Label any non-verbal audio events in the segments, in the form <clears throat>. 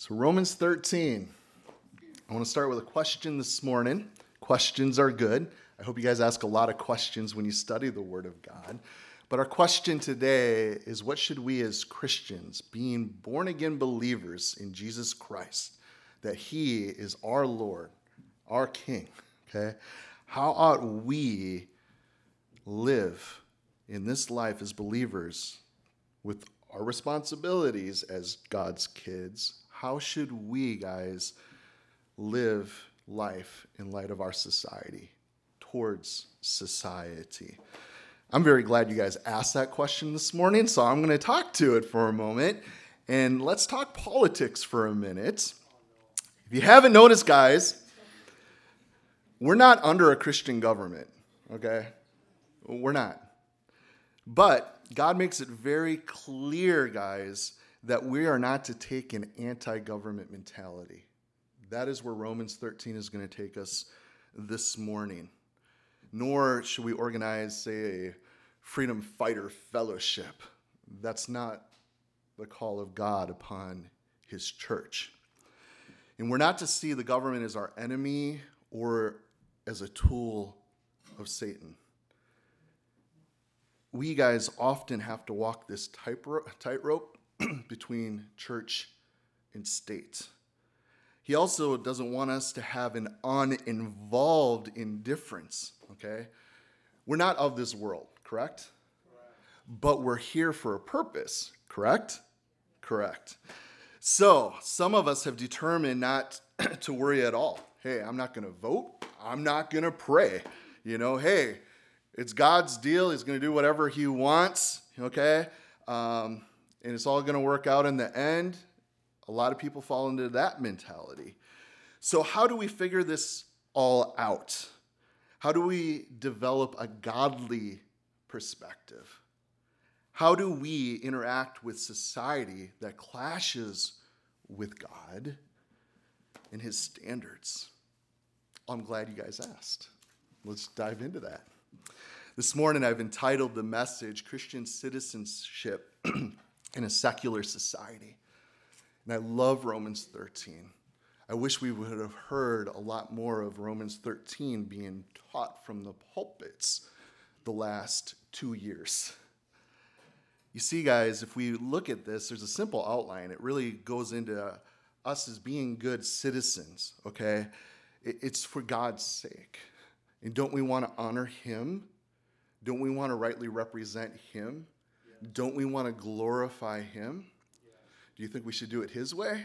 So, Romans 13. I want to start with a question this morning. Questions are good. I hope you guys ask a lot of questions when you study the Word of God. But our question today is what should we as Christians, being born again believers in Jesus Christ, that He is our Lord, our King, okay? How ought we live in this life as believers with our responsibilities as God's kids? How should we, guys, live life in light of our society, towards society? I'm very glad you guys asked that question this morning, so I'm going to talk to it for a moment. And let's talk politics for a minute. If you haven't noticed, guys, we're not under a Christian government, okay? We're not. But God makes it very clear, guys, that we are not to take an anti government mentality. That is where Romans 13 is going to take us this morning nor should we organize, say, a freedom fighter fellowship. That's not the call of God upon his church. And we're not to see the government as our enemy or as a tool of Satan. We guys often have to walk this tightrope <clears throat> between church and state. He also doesn't want us to have an uninvolved indifference, okay? We're not of this world, correct? correct? But we're here for a purpose, correct? Correct. So, some of us have determined not <clears throat> to worry at all. Hey, I'm not going to vote. I'm not going to pray. You know, hey, it's God's deal. He's going to do whatever he wants, okay? Um, and it's all going to work out in the end. A lot of people fall into that mentality. So, how do we figure this all out? How do we develop a godly perspective? How do we interact with society that clashes with God and his standards? I'm glad you guys asked. Let's dive into that. This morning, I've entitled the message Christian Citizenship <clears throat> in a Secular Society. And I love Romans 13. I wish we would have heard a lot more of Romans 13 being taught from the pulpits the last two years. You see, guys, if we look at this, there's a simple outline. It really goes into us as being good citizens, okay? It's for God's sake. And don't we want to honor Him? Don't we want to rightly represent Him? Don't we want to glorify Him? Do you think we should do it His way?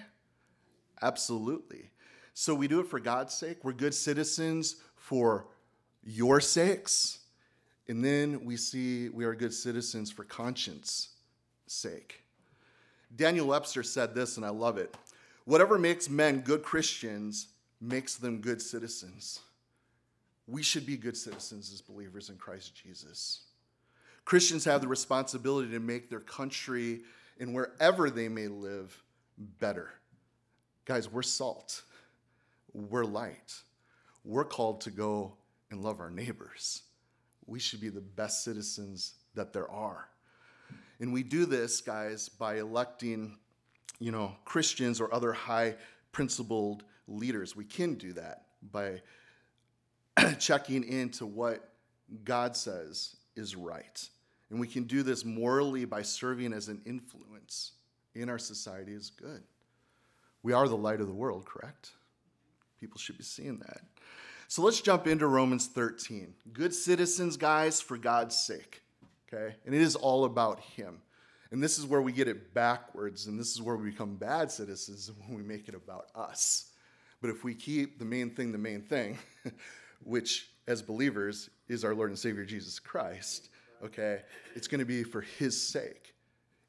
Absolutely. So we do it for God's sake. We're good citizens for your sakes. And then we see we are good citizens for conscience sake. Daniel Webster said this, and I love it. Whatever makes men good Christians makes them good citizens. We should be good citizens as believers in Christ Jesus. Christians have the responsibility to make their country and wherever they may live better. Guys, we're salt, we're light, we're called to go and love our neighbors. We should be the best citizens that there are. And we do this, guys, by electing, you know, Christians or other high principled leaders. We can do that by <clears throat> checking into what God says is right. And we can do this morally by serving as an influence in our society is good. We are the light of the world, correct? People should be seeing that. So let's jump into Romans 13. Good citizens, guys, for God's sake. Okay? And it is all about Him. And this is where we get it backwards, and this is where we become bad citizens <laughs> when we make it about us. But if we keep the main thing the main thing, <laughs> which as believers is our Lord and Savior Jesus Christ, okay? It's going to be for his sake.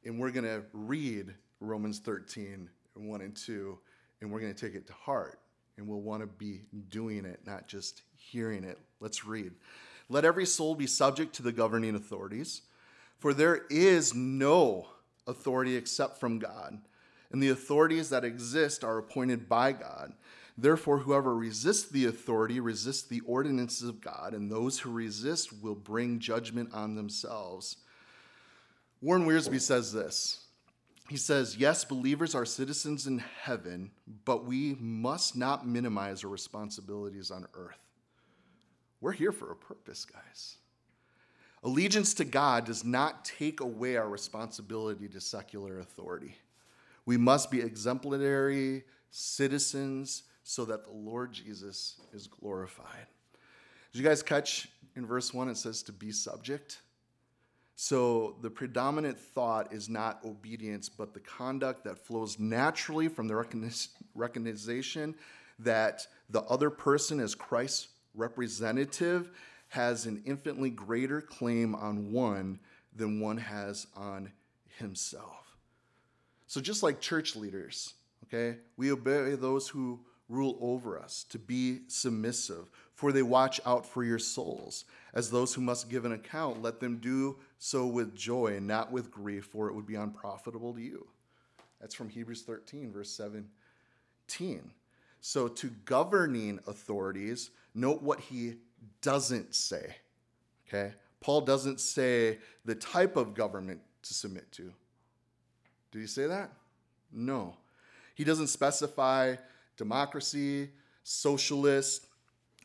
And we're going to read Romans 13, 1 and 2, and we're going to take it to heart. And we'll want to be doing it, not just hearing it. Let's read. Let every soul be subject to the governing authorities, for there is no authority except from God, and the authorities that exist are appointed by God. Therefore, whoever resists the authority resists the ordinances of God, and those who resist will bring judgment on themselves. Warren Wiersbe says this he says, Yes, believers are citizens in heaven, but we must not minimize our responsibilities on earth. We're here for a purpose, guys. Allegiance to God does not take away our responsibility to secular authority. We must be exemplary citizens so that the Lord Jesus is glorified. Did you guys catch in verse 1 it says to be subject? So the predominant thought is not obedience, but the conduct that flows naturally from the recognition that the other person as Christ's representative has an infinitely greater claim on one than one has on himself. So just like church leaders, okay, we obey those who rule over us to be submissive, for they watch out for your souls. As those who must give an account, let them do so with joy and not with grief, for it would be unprofitable to you. That's from Hebrews 13, verse 17. So, to governing authorities, note what he doesn't say. Okay? Paul doesn't say the type of government to submit to. Did he say that? No. He doesn't specify democracy, socialist,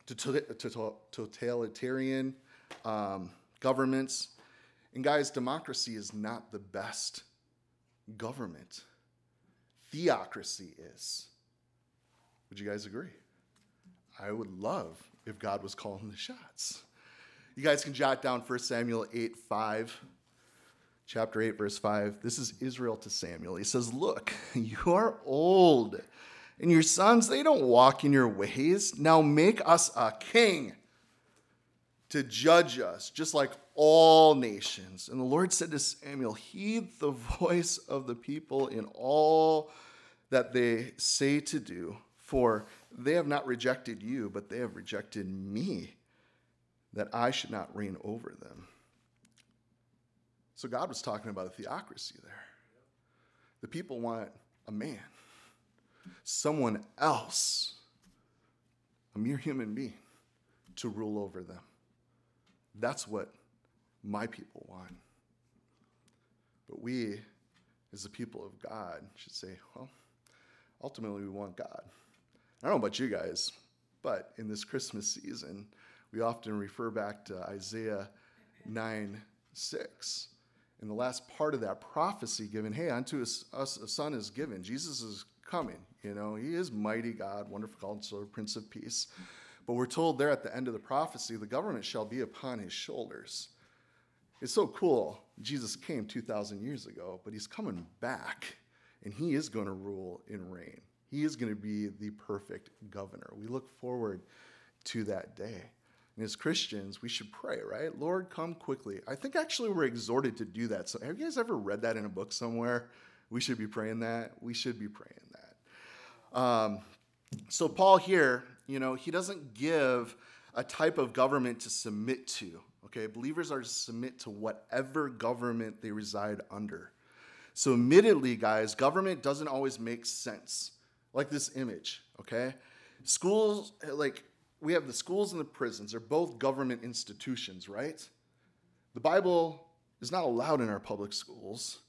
totalitarian um, governments. And guys, democracy is not the best government. Theocracy is. Would you guys agree? I would love if God was calling the shots. You guys can jot down 1 Samuel 8 5, chapter 8, verse 5. This is Israel to Samuel. He says, Look, <laughs> you are old, and your sons, they don't walk in your ways. Now make us a king to judge us, just like all nations. And the Lord said to Samuel, Heed the voice of the people in all that they say to do, for they have not rejected you, but they have rejected me, that I should not reign over them. So God was talking about a theocracy there. The people want a man, someone else, a mere human being, to rule over them. That's what my people want. But we, as the people of God, should say, well, ultimately we want God. I don't know about you guys, but in this Christmas season, we often refer back to Isaiah 9 6. In the last part of that prophecy given, hey, unto us, us a son is given. Jesus is coming. You know, he is mighty God, wonderful counselor, Prince of Peace. But we're told there at the end of the prophecy, the government shall be upon his shoulders. It's so cool. Jesus came 2,000 years ago, but he's coming back, and he is going to rule and reign. He is going to be the perfect governor. We look forward to that day. And as Christians, we should pray, right? Lord, come quickly. I think actually we're exhorted to do that. So, have you guys ever read that in a book somewhere? We should be praying that. We should be praying. Um, so, Paul here you know, he doesn't give a type of government to submit to. Okay, believers are to submit to whatever government they reside under. So, admittedly, guys, government doesn't always make sense. Like this image, okay? Schools, like, we have the schools and the prisons, they're both government institutions, right? The Bible is not allowed in our public schools.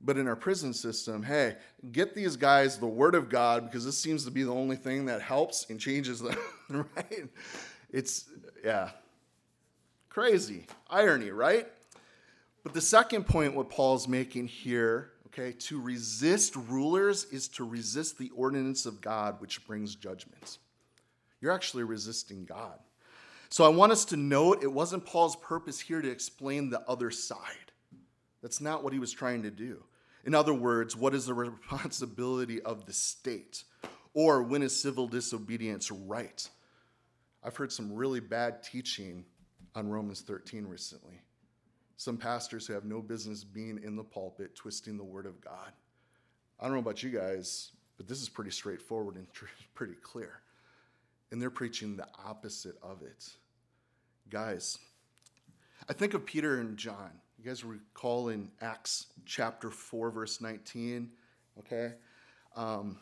But in our prison system, hey, get these guys the word of God because this seems to be the only thing that helps and changes them, <laughs> right? It's, yeah, crazy. Irony, right? But the second point, what Paul's making here, okay, to resist rulers is to resist the ordinance of God, which brings judgment. You're actually resisting God. So I want us to note it wasn't Paul's purpose here to explain the other side. That's not what he was trying to do. In other words, what is the responsibility of the state? Or when is civil disobedience right? I've heard some really bad teaching on Romans 13 recently. Some pastors who have no business being in the pulpit twisting the word of God. I don't know about you guys, but this is pretty straightforward and <laughs> pretty clear. And they're preaching the opposite of it. Guys, I think of Peter and John. You guys recall in Acts chapter 4, verse 19, okay? Um,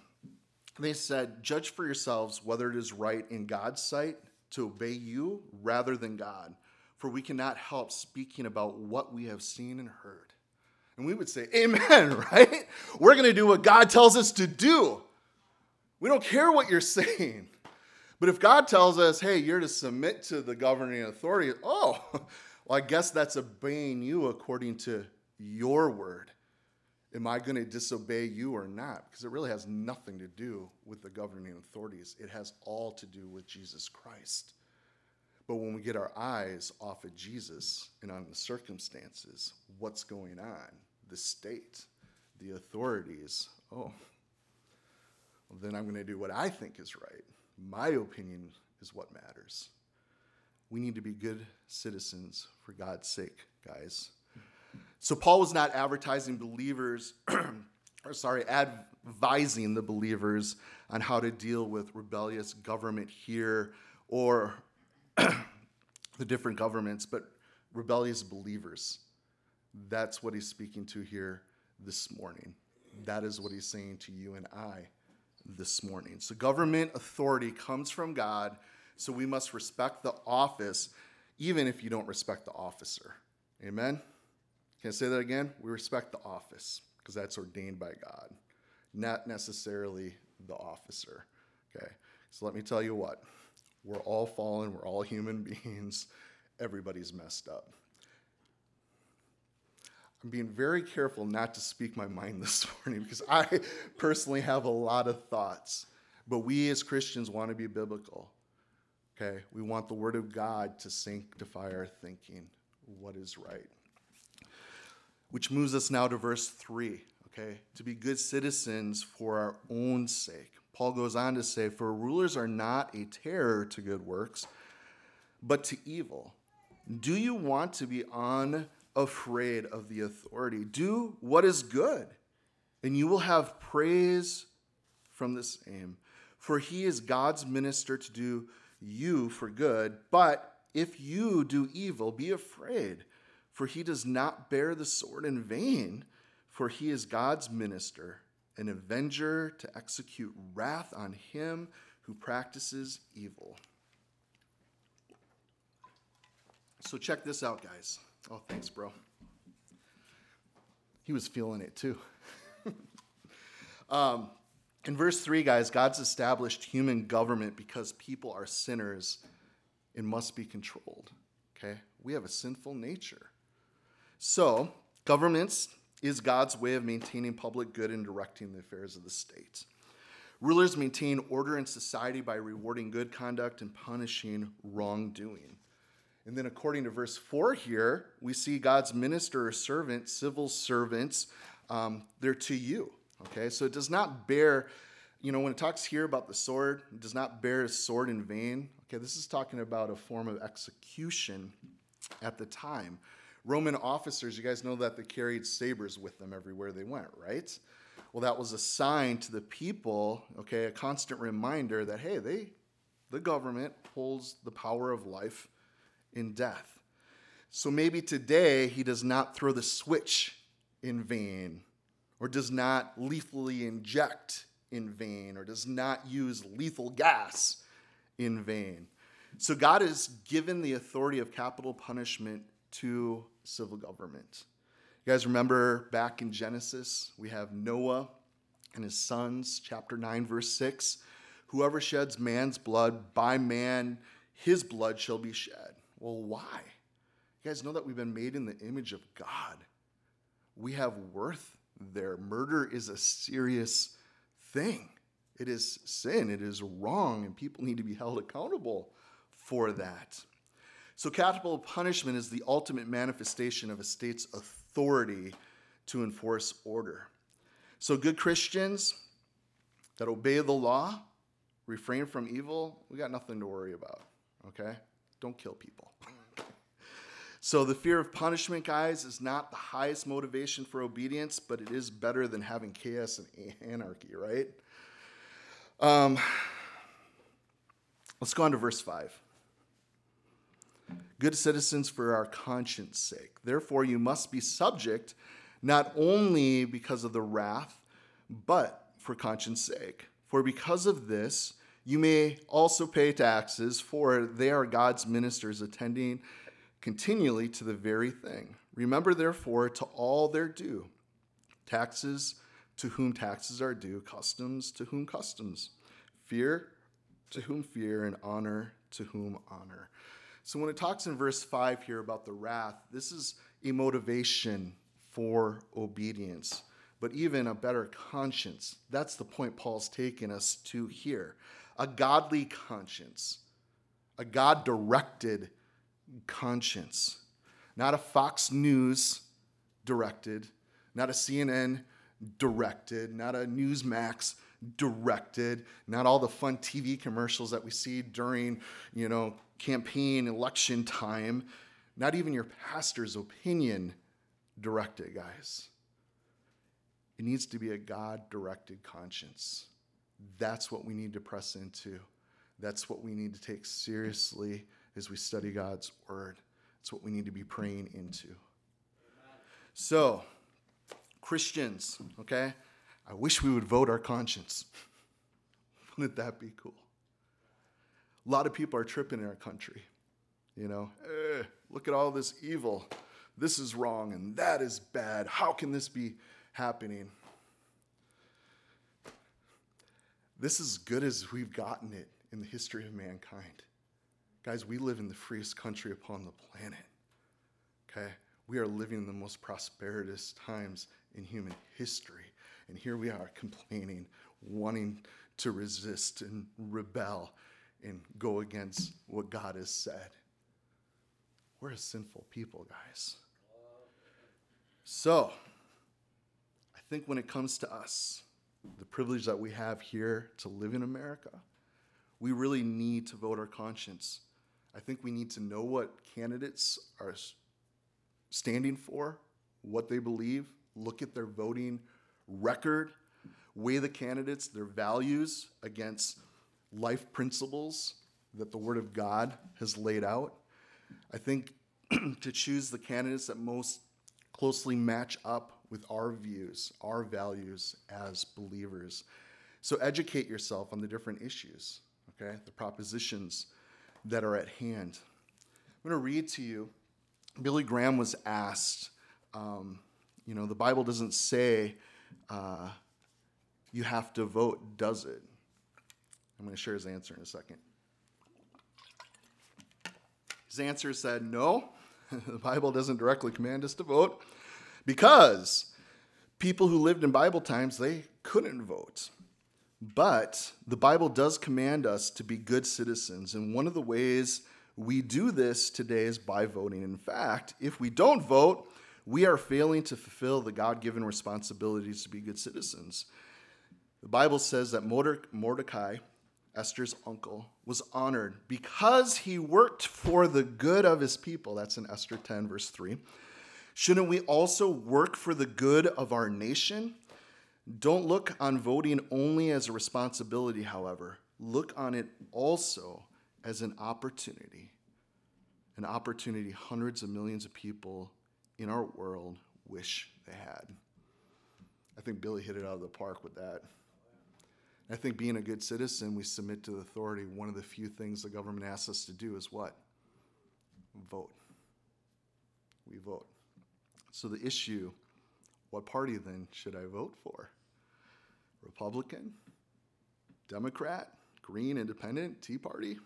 they said, Judge for yourselves whether it is right in God's sight to obey you rather than God, for we cannot help speaking about what we have seen and heard. And we would say, Amen, <laughs> right? We're going to do what God tells us to do. We don't care what you're saying. But if God tells us, hey, you're to submit to the governing authority, <laughs> oh, well, I guess that's obeying you according to your word. Am I going to disobey you or not? Because it really has nothing to do with the governing authorities, it has all to do with Jesus Christ. But when we get our eyes off of Jesus and on the circumstances, what's going on, the state, the authorities, oh, well, then I'm going to do what I think is right. My opinion is what matters. We need to be good citizens for God's sake, guys. So Paul was not advertising believers, <clears throat> or sorry, advising the believers on how to deal with rebellious government here or <clears throat> the different governments, but rebellious believers. That's what he's speaking to here this morning. That is what he's saying to you and I this morning. So, government authority comes from God, so we must respect the office, even if you don't respect the officer. Amen? Can I say that again? We respect the office because that's ordained by God, not necessarily the officer. Okay, so let me tell you what we're all fallen, we're all human <laughs> beings, everybody's messed up. I'm being very careful not to speak my mind <laughs> this morning because I personally have a lot of thoughts. But we as Christians want to be biblical. Okay? We want the Word of God to sanctify our thinking, what is right. Which moves us now to verse 3. Okay? To be good citizens for our own sake. Paul goes on to say, For rulers are not a terror to good works, but to evil. Do you want to be unafraid of the authority. Do what is good, and you will have praise from the same. For he is God's minister to do you for good. But if you do evil, be afraid, for he does not bear the sword in vain, for he is God's minister, an avenger to execute wrath on him who practices evil. So, check this out, guys. Oh, thanks, bro. He was feeling it too. <laughs> um, in verse 3, guys, God's established human government because people are sinners and must be controlled. Okay? We have a sinful nature. So, governments is God's way of maintaining public good and directing the affairs of the state. Rulers maintain order in society by rewarding good conduct and punishing wrongdoing. And then, according to verse 4 here, we see God's minister or servant, civil servants, um, they're to you. Okay, so it does not bear, you know, when it talks here about the sword, it does not bear a sword in vain. Okay, this is talking about a form of execution at the time. Roman officers, you guys know that they carried sabers with them everywhere they went, right? Well, that was a sign to the people, okay, a constant reminder that, hey, they, the government holds the power of life in death. So maybe today he does not throw the switch in vain, or does not lethally inject in vain, or does not use lethal gas in vain. So God has given the authority of capital punishment to civil government. You guys remember back in Genesis, we have Noah and his sons, chapter 9, verse 6. Whoever sheds man's blood, by man his blood shall be shed. Well, why? You guys know that we've been made in the image of God. We have worth there. Murder is a serious thing. It is sin, it is wrong, and people need to be held accountable for that. So, capital punishment is the ultimate manifestation of a state's authority to enforce order. So, good Christians that obey the law, refrain from evil, we got nothing to worry about, okay? Don't kill people. <laughs> so, the fear of punishment, guys, is not the highest motivation for obedience, but it is better than having chaos and anarchy, right? Um, let's go on to verse 5. Good citizens for our conscience sake. Therefore, you must be subject not only because of the wrath, but for conscience sake. For because of this, you may also pay taxes, for they are God's ministers attending continually to the very thing. Remember, therefore, to all their due taxes to whom taxes are due, customs to whom customs, fear to whom fear, and honor to whom honor. So, when it talks in verse 5 here about the wrath, this is a motivation for obedience, but even a better conscience. That's the point Paul's taking us to here. A godly conscience, a God directed conscience, not a Fox News directed, not a CNN directed, not a Newsmax directed, not all the fun TV commercials that we see during, you know, campaign election time, not even your pastor's opinion directed, guys. It needs to be a God directed conscience. That's what we need to press into. That's what we need to take seriously as we study God's word. It's what we need to be praying into. So, Christians, okay? I wish we would vote our conscience. <laughs> Wouldn't that be cool? A lot of people are tripping in our country. You know, eh, look at all this evil. This is wrong and that is bad. How can this be happening? This is good as we've gotten it in the history of mankind. Guys, we live in the freest country upon the planet. Okay? We are living in the most prosperous times in human history. And here we are complaining, wanting to resist and rebel and go against what God has said. We're a sinful people, guys. So, I think when it comes to us, the privilege that we have here to live in America, we really need to vote our conscience. I think we need to know what candidates are standing for, what they believe, look at their voting record, weigh the candidates, their values against life principles that the Word of God has laid out. I think <clears throat> to choose the candidates that most closely match up with our views, our values as believers. So educate yourself on the different issues, okay, the propositions that are at hand. I'm going to read to you. Billy Graham was asked, um, you know, the Bible doesn't say uh, you have to vote, does it? I'm going to share his answer in a second. His answer said, no, <laughs> the Bible doesn't directly command us to vote because people who lived in Bible times, they couldn't vote. But the Bible does command us to be good citizens. And one of the ways we do this today is by voting. In fact, if we don't vote, we are failing to fulfill the God given responsibilities to be good citizens. The Bible says that Mordecai, Esther's uncle, was honored because he worked for the good of his people. That's in Esther 10, verse 3. Shouldn't we also work for the good of our nation? Don't look on voting only as a responsibility, however. Look on it also as an opportunity. An opportunity hundreds of millions of people in our world wish they had. I think Billy hit it out of the park with that. I think being a good citizen, we submit to the authority. One of the few things the government asks us to do is what? Vote. We vote. So the issue what party then should I vote for? Republican? Democrat? Green, Independent? Tea Party?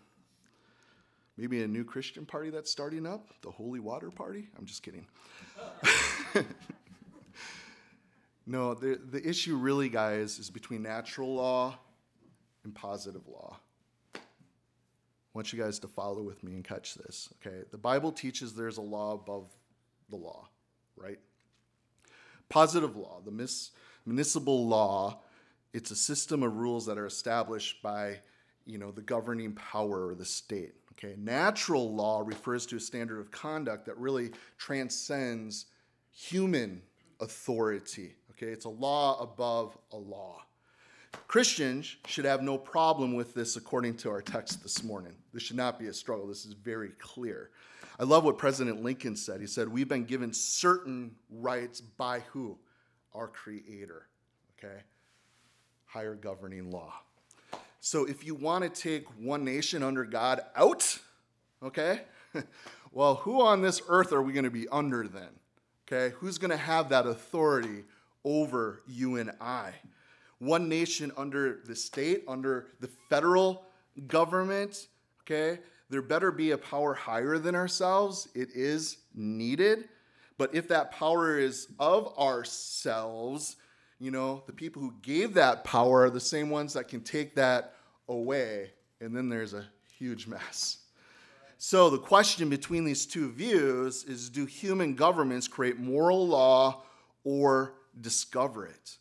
Maybe a new Christian party that's starting up? The Holy Water Party? I'm just kidding. <laughs> no, the, the issue really, guys, is between natural law and positive law. I want you guys to follow with me and catch this, okay? The Bible teaches there's a law above the law right? Positive law, the mis- municipal law, it's a system of rules that are established by, you know, the governing power or the state. Okay, natural law refers to a standard of conduct that really transcends human authority. Okay, it's a law above a law. Christians should have no problem with this according to our text this morning. This should not be a struggle. This is very clear. I love what President Lincoln said. He said, We've been given certain rights by who? Our Creator. Okay? Higher governing law. So if you want to take one nation under God out, okay? <laughs> well, who on this earth are we going to be under then? Okay, who's going to have that authority over you and I? One nation under the state, under the federal government, okay? There better be a power higher than ourselves. It is needed. But if that power is of ourselves, you know, the people who gave that power are the same ones that can take that away. And then there's a huge mess. So the question between these two views is do human governments create moral law or discover it?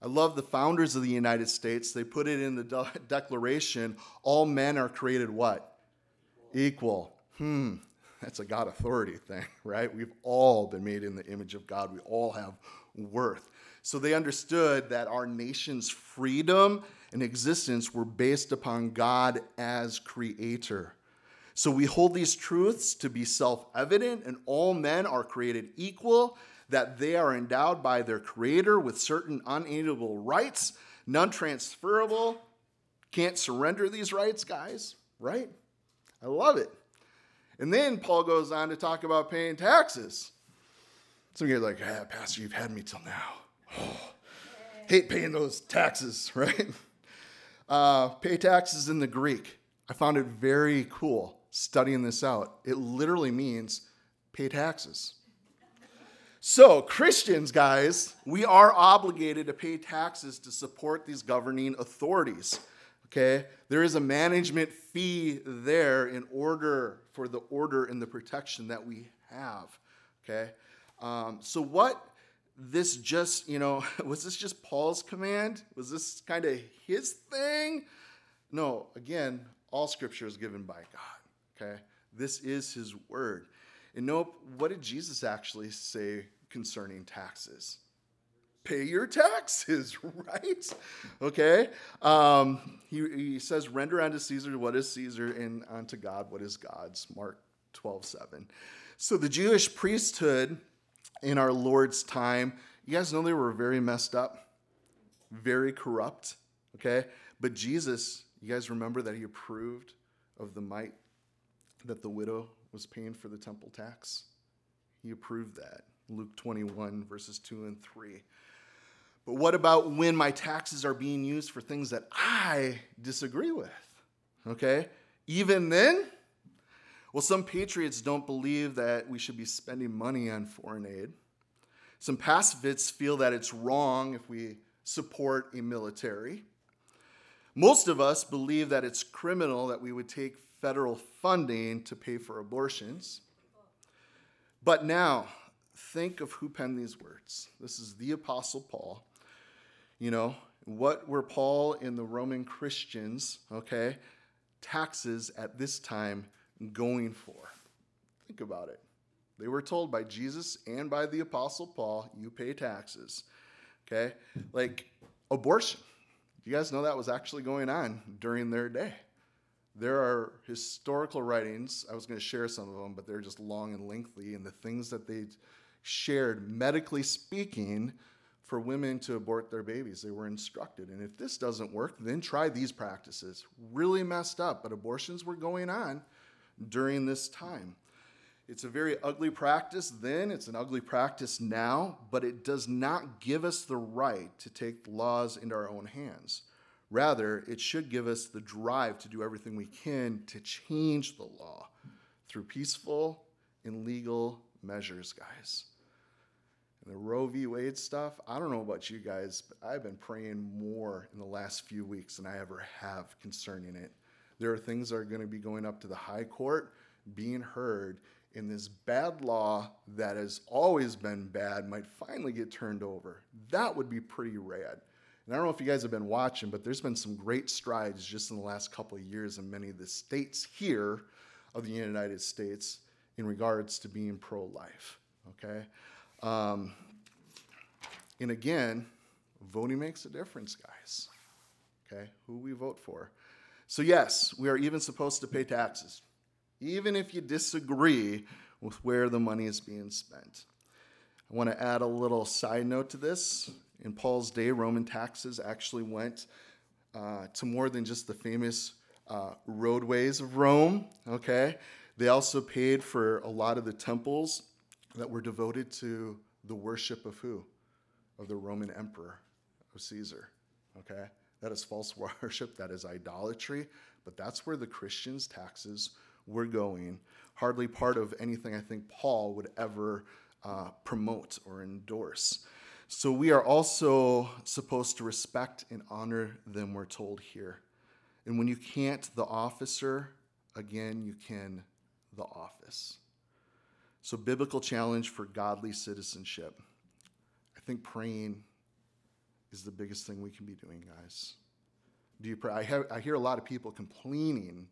I love the founders of the United States. They put it in the de- Declaration all men are created what? Equal. Hmm, that's a God authority thing, <laughs> right? We've all been made in the image of God, we all have worth. So they understood that our nation's freedom and existence were based upon God as creator. So we hold these truths to be self evident, and all men are created equal, that they are endowed by their creator with certain unalienable rights, non transferable. Can't surrender these rights, guys, right? I love it. And then Paul goes on to talk about paying taxes. Some of you are like, ah, Pastor, you've had me till now. Oh, <sighs> hate paying those taxes, <laughs> right? Uh, pay taxes in the Greek. I found it very cool studying this out. It literally means pay taxes. So, Christians, guys, we are obligated to pay taxes to support these governing authorities. Okay? There is a management fee there in order for the order and the protection that we have. Okay? Um, so, what this just, you know, <laughs> was this just Paul's command? Was this kind of his thing? No, again, all scripture is given by God. Okay? This is his word. And nope, what did Jesus actually say concerning taxes? Pay your taxes, <laughs> right? Okay. Um, he, he says, render unto Caesar what is Caesar, and unto God what is God's. Mark 12, 7. So the Jewish priesthood in our Lord's time, you guys know they were very messed up, very corrupt, okay? But Jesus, you guys remember that he approved of the mite that the widow was paying for the temple tax? He approved that. Luke 21, verses 2 and 3. But what about when my taxes are being used for things that I disagree with? Okay? Even then, well, some patriots don't believe that we should be spending money on foreign aid. Some pacifists feel that it's wrong if we support a military. Most of us believe that it's criminal that we would take federal funding to pay for abortions. But now, think of who penned these words. This is the Apostle Paul. You know, what were Paul and the Roman Christians, okay, taxes at this time going for? Think about it. They were told by Jesus and by the Apostle Paul, you pay taxes. Okay? Like abortion. You guys know that was actually going on during their day. There are historical writings. I was going to share some of them, but they're just long and lengthy. And the things that they shared, medically speaking, for women to abort their babies. They were instructed. And if this doesn't work, then try these practices. Really messed up, but abortions were going on during this time. It's a very ugly practice then, it's an ugly practice now, but it does not give us the right to take laws into our own hands. Rather, it should give us the drive to do everything we can to change the law through peaceful and legal measures, guys. The Roe v. Wade stuff, I don't know about you guys, but I've been praying more in the last few weeks than I ever have concerning it. There are things that are going to be going up to the high court, being heard, and this bad law that has always been bad might finally get turned over. That would be pretty rad. And I don't know if you guys have been watching, but there's been some great strides just in the last couple of years in many of the states here of the United States in regards to being pro life. Okay? Um, and again, voting makes a difference, guys. Okay? Who we vote for. So, yes, we are even supposed to pay taxes even if you disagree with where the money is being spent. I want to add a little side note to this. In Paul's day, Roman taxes actually went uh, to more than just the famous uh, roadways of Rome, okay? They also paid for a lot of the temples that were devoted to the worship of who? Of the Roman emperor, of Caesar. Okay? That is false <laughs> worship, that is idolatry, but that's where the Christians' taxes were going. Hardly part of anything I think Paul would ever uh, promote or endorse. So we are also supposed to respect and honor them, we're told here. And when you can't the officer, again, you can the office. So, biblical challenge for godly citizenship. I think praying is the biggest thing we can be doing, guys. Do you pray? I, have, I hear a lot of people complaining,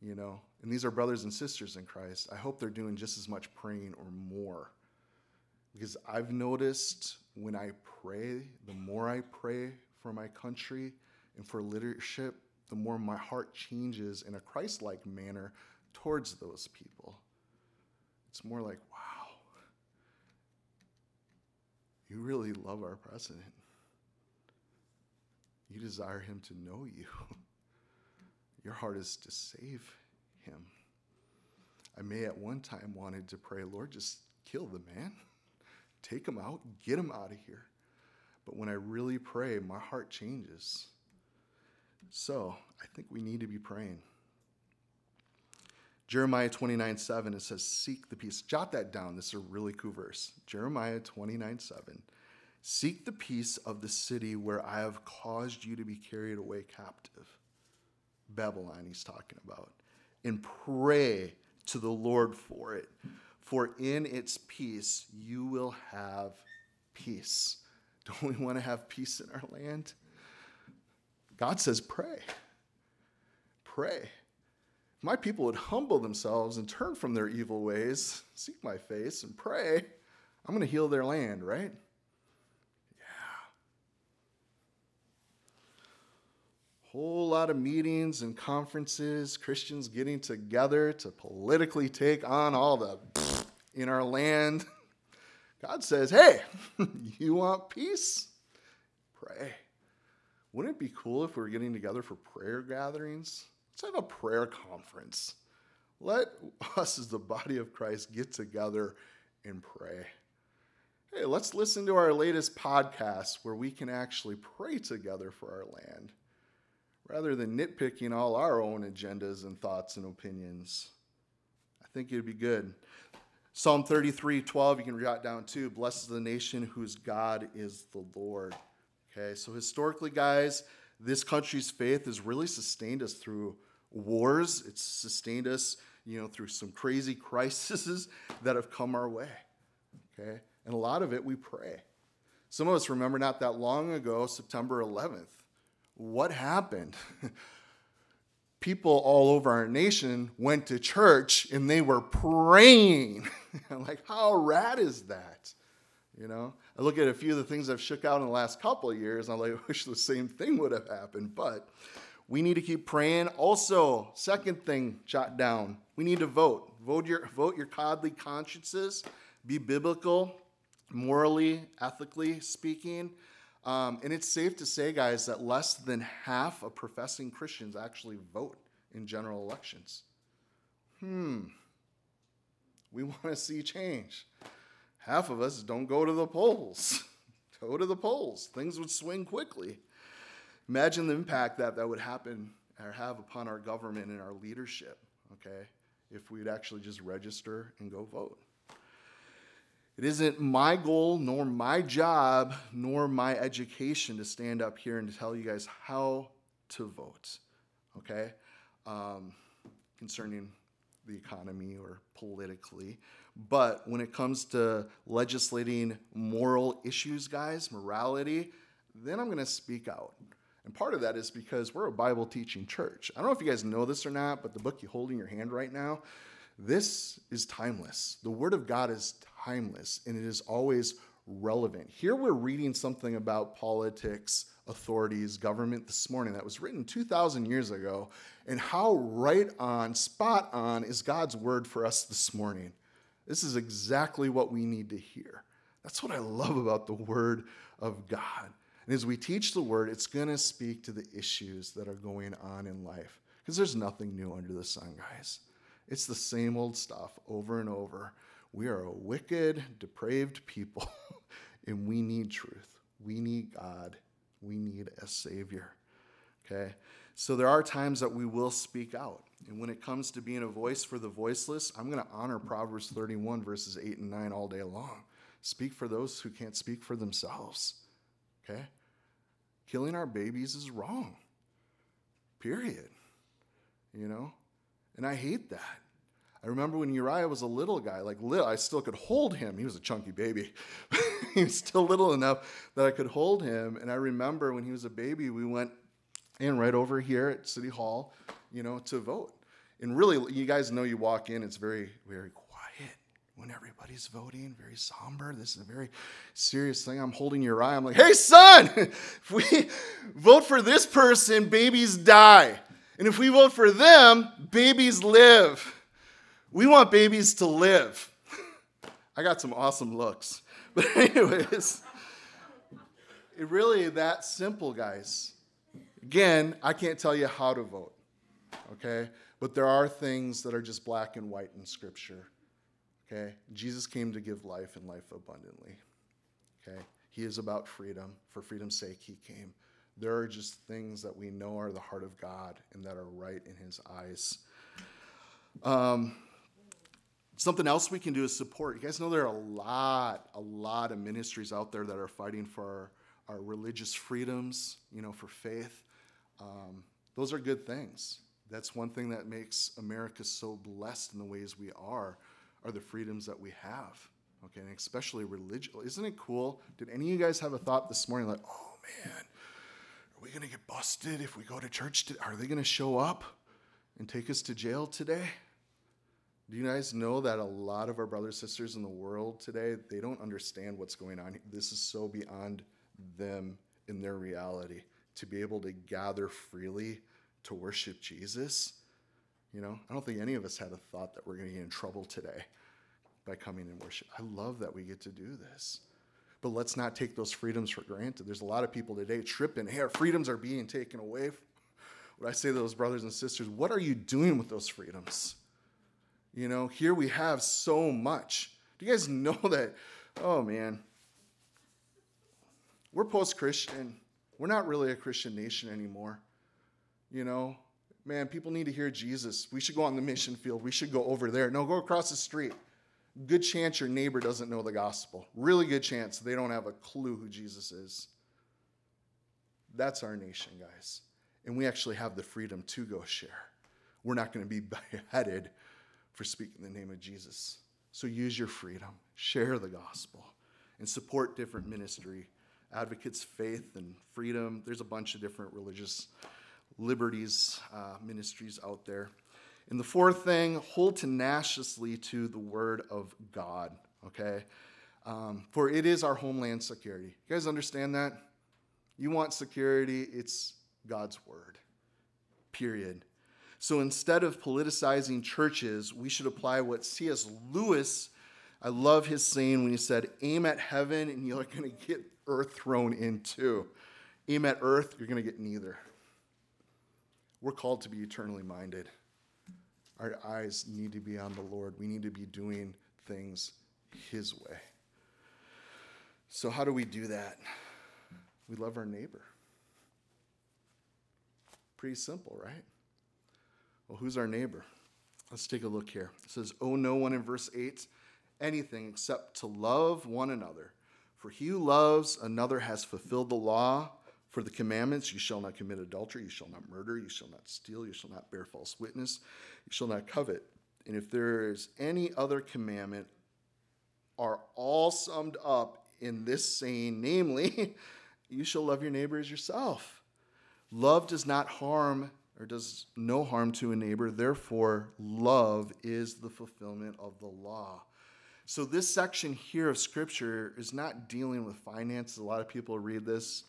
you know, and these are brothers and sisters in Christ. I hope they're doing just as much praying or more. Because I've noticed when I pray, the more I pray for my country and for leadership, the more my heart changes in a Christ like manner towards those people. It's more like, wow, you really love our president. You desire him to know you. <laughs> Your heart is to save him. I may at one time wanted to pray, Lord, just kill the man, <laughs> take him out, get him out of here. But when I really pray, my heart changes. So I think we need to be praying. Jeremiah 29 7, it says, Seek the peace. Jot that down. This is a really cool verse. Jeremiah 29 7. Seek the peace of the city where I have caused you to be carried away captive. Babylon, he's talking about. And pray to the Lord for it. For in its peace you will have peace. <laughs> Don't we want to have peace in our land? God says, pray. Pray. My people would humble themselves and turn from their evil ways, seek my face, and pray, I'm going to heal their land, right? Yeah. Whole lot of meetings and conferences, Christians getting together to politically take on all the <laughs> in our land. <laughs> God says, hey, <laughs> you want peace? Pray. Wouldn't it be cool if we were getting together for prayer gatherings? Let's have a prayer conference. Let us, as the body of Christ, get together and pray. Hey, let's listen to our latest podcast where we can actually pray together for our land rather than nitpicking all our own agendas and thoughts and opinions. I think it'd be good. Psalm 33 12, you can jot down too. Blessed is the nation whose God is the Lord. Okay, so historically, guys, this country's faith has really sustained us through wars. It's sustained us, you know, through some crazy <laughs> crises that have come our way. Okay, and a lot of it we pray. Some of us remember not that long ago, September 11th what happened? <laughs> People all over our nation went to church and they were praying. <laughs> like, how rad is that? You know, I look at a few of the things I've shook out in the last couple of years, and I'm like, I wish the same thing would have happened. But we need to keep praying. Also, second thing, jot down: we need to vote. Vote your vote your godly consciences. Be biblical, morally, ethically speaking. Um, and it's safe to say, guys, that less than half of professing Christians actually vote in general elections. Hmm. We <laughs> want to see change. Half of us don't go to the polls. <laughs> go to the polls. Things would swing quickly. Imagine the impact that that would happen or have upon our government and our leadership, okay, if we'd actually just register and go vote. It isn't my goal, nor my job, nor my education to stand up here and to tell you guys how to vote, okay? Um, concerning the economy or politically. But when it comes to legislating moral issues, guys, morality, then I'm going to speak out. And part of that is because we're a Bible teaching church. I don't know if you guys know this or not, but the book you hold in your hand right now, this is timeless. The Word of God is timeless and it is always relevant. Here we're reading something about politics, authorities, government this morning that was written 2,000 years ago, and how right on, spot on is God's word for us this morning. This is exactly what we need to hear. That's what I love about the word of God. And as we teach the word, it's going to speak to the issues that are going on in life because there's nothing new under the sun, guys. It's the same old stuff over and over. We are a wicked, depraved people, <laughs> and we need truth. We need God. We need a Savior. Okay? So there are times that we will speak out. And when it comes to being a voice for the voiceless, I'm going to honor Proverbs 31, verses 8 and 9 all day long. Speak for those who can't speak for themselves. Okay? Killing our babies is wrong. Period. You know? And I hate that. I remember when Uriah was a little guy, like little, I still could hold him. He was a chunky baby. <laughs> he was still little enough that I could hold him. And I remember when he was a baby, we went in right over here at City Hall, you know, to vote. And really, you guys know you walk in, it's very, very quiet when everybody's voting, very somber. This is a very serious thing. I'm holding Uriah. I'm like, hey, son, if we vote for this person, babies die. And if we vote for them, babies live. We want babies to live. I got some awesome looks. <laughs> But, anyways, it really that simple, guys. Again, I can't tell you how to vote, okay? But there are things that are just black and white in Scripture, okay? Jesus came to give life and life abundantly, okay? He is about freedom. For freedom's sake, He came. There are just things that we know are the heart of God and that are right in His eyes. Um, something else we can do is support. You guys know there are a lot, a lot of ministries out there that are fighting for our, our religious freedoms, you know, for faith. Um, those are good things. That's one thing that makes America so blessed in the ways we are, are the freedoms that we have. Okay, and especially religious. Isn't it cool? Did any of you guys have a thought this morning like, oh man, are we to get busted if we go to church? Are they to show up and take us to jail today? Do you guys know that a lot of our brothers and sisters in the world today, they don't understand what's going on? This is so beyond them in their reality to be able to gather freely to worship Jesus. You know, I don't think any of us had a thought that we're going to get in trouble today by coming and worship. I love that we get to do this. But let's not take those freedoms for granted. There's a lot of people today tripping. Hey, our freedoms are being taken away. What I say to those brothers and sisters, what are you doing with those freedoms? You know, here we have so much. Do you guys <laughs> know that? Oh, man. We're post Christian. We're not really a Christian nation anymore. You know, man, people need to hear Jesus. We should go on the mission field. We should go over there. No, go across the street good chance your neighbor doesn't know the gospel. Really good chance they don't have a clue who Jesus is. That's our nation, guys. And we actually have the freedom to go share. We're not going to be <laughs> beheaded for speaking the name of Jesus. So use your freedom, share the gospel, and support different ministry. Advocates, faith, and freedom. There's a bunch of different religious liberties uh, ministries out there. And the fourth thing, hold tenaciously to the word of God, okay? Um, for it is our homeland security. You guys understand that? You want security, it's God's word, period. So instead of politicizing churches, we should apply what C.S. Lewis, I love his saying when he said, aim at heaven and you're going to get earth thrown into. Aim at earth, you're going to get neither. We're called to be eternally minded. Our eyes need to be on the Lord. We need to be doing things His way. So, how do we do that? We love our neighbor. Pretty simple, right? Well, who's our neighbor? Let's take a look here. It says, Owe no one in verse 8 anything except to love one another. For he who loves another has fulfilled the law. For the commandments, you shall not commit adultery, you shall not murder, you shall not steal, you shall not bear false witness, you shall not covet. And if there is any other commandment, are all summed up in this saying, namely, <laughs> you shall love your neighbor as yourself. Love does not harm or does no harm to a neighbor. Therefore, love is the fulfillment of the law. So, this section here of scripture is not dealing with finances. A lot of people read this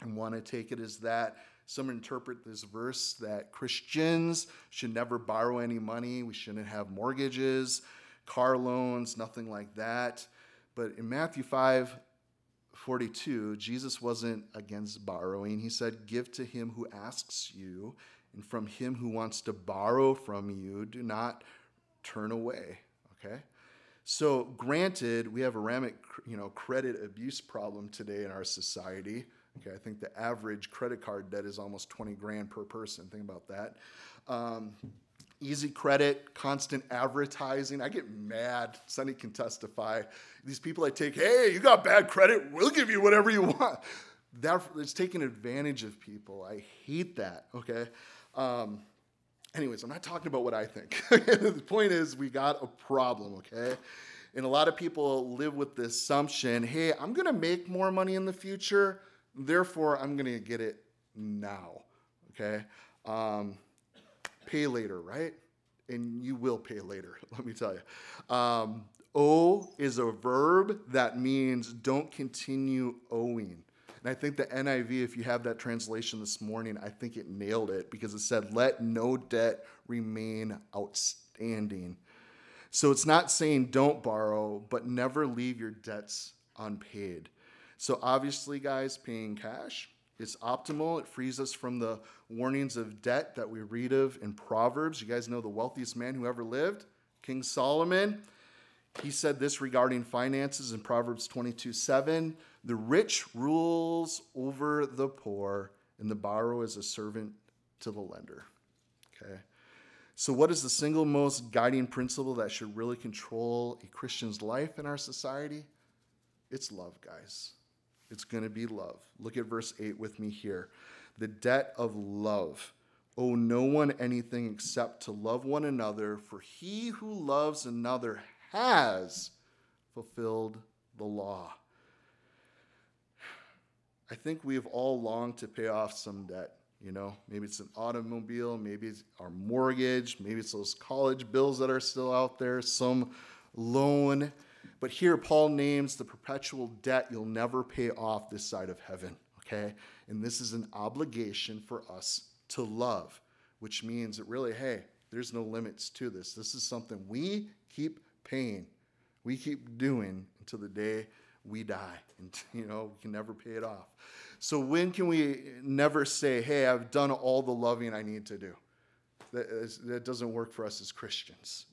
and want to take it as that. Some interpret this verse that Christians should never borrow any money. We shouldn't have mortgages, car loans, nothing like that. But in Matthew 5 42, Jesus wasn't against borrowing. He said, Give to him who asks you, and from him who wants to borrow from you, do not turn away. Okay? So, granted, we have a rampant, you know, credit abuse problem today in our society. Okay, I think the average credit card debt is almost 20 grand per person. Think about that. Um, easy credit, constant advertising. I get mad. Sonny can testify. These people I take, hey, you got bad credit, we'll give you whatever you want. That, it's taking advantage of people. I hate that, okay? Um, anyways, I'm not talking about what I think. <laughs> the point is, we got a problem, okay? And a lot of people live with the assumption hey, I'm gonna make more money in the future, therefore, I'm gonna get it now, okay? Um, pay later, right? And you will pay later, <laughs> let me tell you. Um, owe is a verb that means don't continue owing. And I think the NIV, if you have that translation this morning, I think it nailed it because it said, let no debt remain outstanding. So it's not saying don't borrow, but never leave your debts unpaid. So obviously, guys, paying cash is optimal. It frees us from the warnings of debt that we read of in Proverbs. You guys know the wealthiest man who ever lived, King Solomon. He said this regarding finances in Proverbs 22 7 The rich rules over the poor, and the borrower is a servant to the lender. Okay. So, what is the single most guiding principle that should really control a Christian's life in our society? It's love, guys. It's going to be love. Look at verse 8 with me here. The debt of love. Owe no one anything except to love one another, for he who loves another has fulfilled the law. I think we have all longed to pay off some debt. You know, maybe it's an automobile, maybe it's our mortgage, maybe it's those college bills that are still out there, some loan. But here, Paul names the perpetual debt you'll never pay off this side of heaven, okay? And this is an obligation for us to love, which means that really, hey, there's no limits to this. This is something we keep paying, we keep doing until the day we die. <laughs> And, you know, we can never pay it off. So, when can we never say, hey, I've done all the loving I need to do? That, that doesn't work for us as Christians.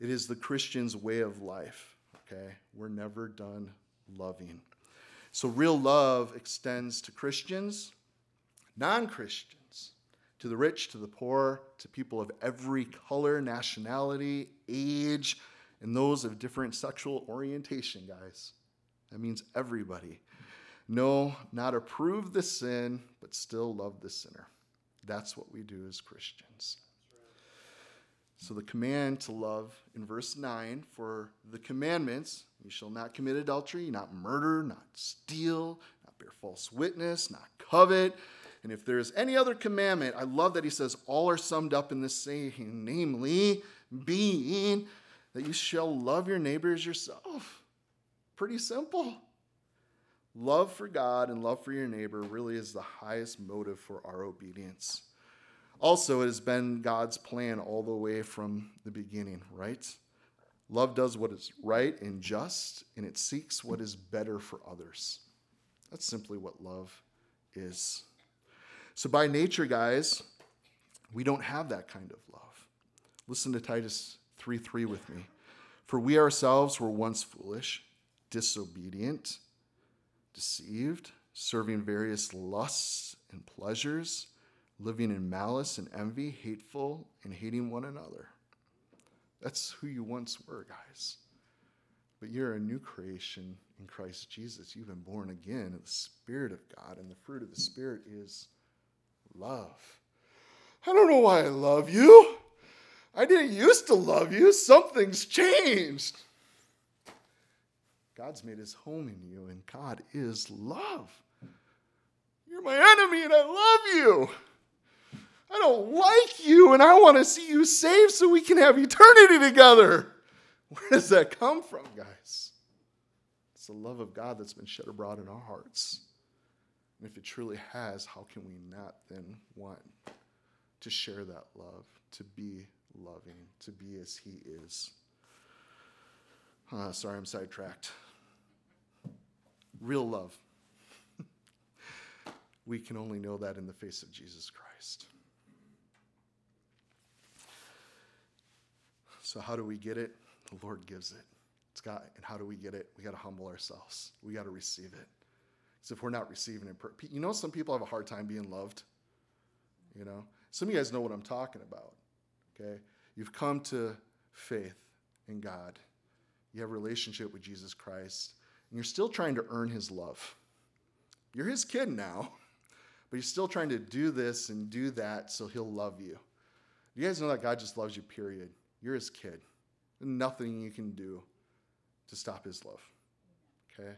It is the Christian's way of life, okay? We're never done loving. So, real love extends to Christians, non Christians, to the rich, to the poor, to people of every color, nationality, age, and those of different sexual orientation, guys. That means everybody. No, not approve the sin, but still love the sinner. That's what we do as Christians. So, the command to love in verse 9 for the commandments you shall not commit adultery, not murder, not steal, not bear false witness, not covet. And if there's any other commandment, I love that he says all are summed up in this saying, namely, being that you shall love your neighbor as yourself. Pretty simple. Love for God and love for your neighbor really is the highest motive for our obedience. Also, it has been God's plan all the way from the beginning, right? Love does what is right and just, and it seeks what is better for others. That's simply what love is. So, by nature, guys, we don't have that kind of love. Listen to Titus 3 3 with me. For we ourselves were once foolish, disobedient, deceived, serving various lusts and pleasures living in malice and envy, hateful, and hating one another. That's who you once were, guys. But you're a new creation in Christ Jesus. You've been born again in the Spirit of God, and the fruit of the Spirit is love. I don't know why I love you. I didn't used to love you. Something's changed. God's made his home in you, and God is love. You're my enemy, and I love you. I don't like you and I want to see you saved so we can have eternity together. Where does that come from, guys? It's the love of God that's been shed abroad in our hearts. And if it truly has, how can we not then want to share that love, to be loving, to be as He is? Uh, sorry, I'm sidetracked. Real love. <laughs> we can only know that in the face of Jesus Christ. So, how do we get it? The Lord gives it. It's got, and how do we get it? We got to humble ourselves. We got to receive it. Because if we're not receiving it, you know, some people have a hard time being loved. You know, some of you guys know what I'm talking about. Okay, you've come to faith in God. You have a relationship with Jesus Christ, and you're still trying to earn His love. You're His kid now, but you're still trying to do this and do that so He'll love you. You guys know that God just loves you. Period. You're His kid. Nothing you can do to stop His love. Okay.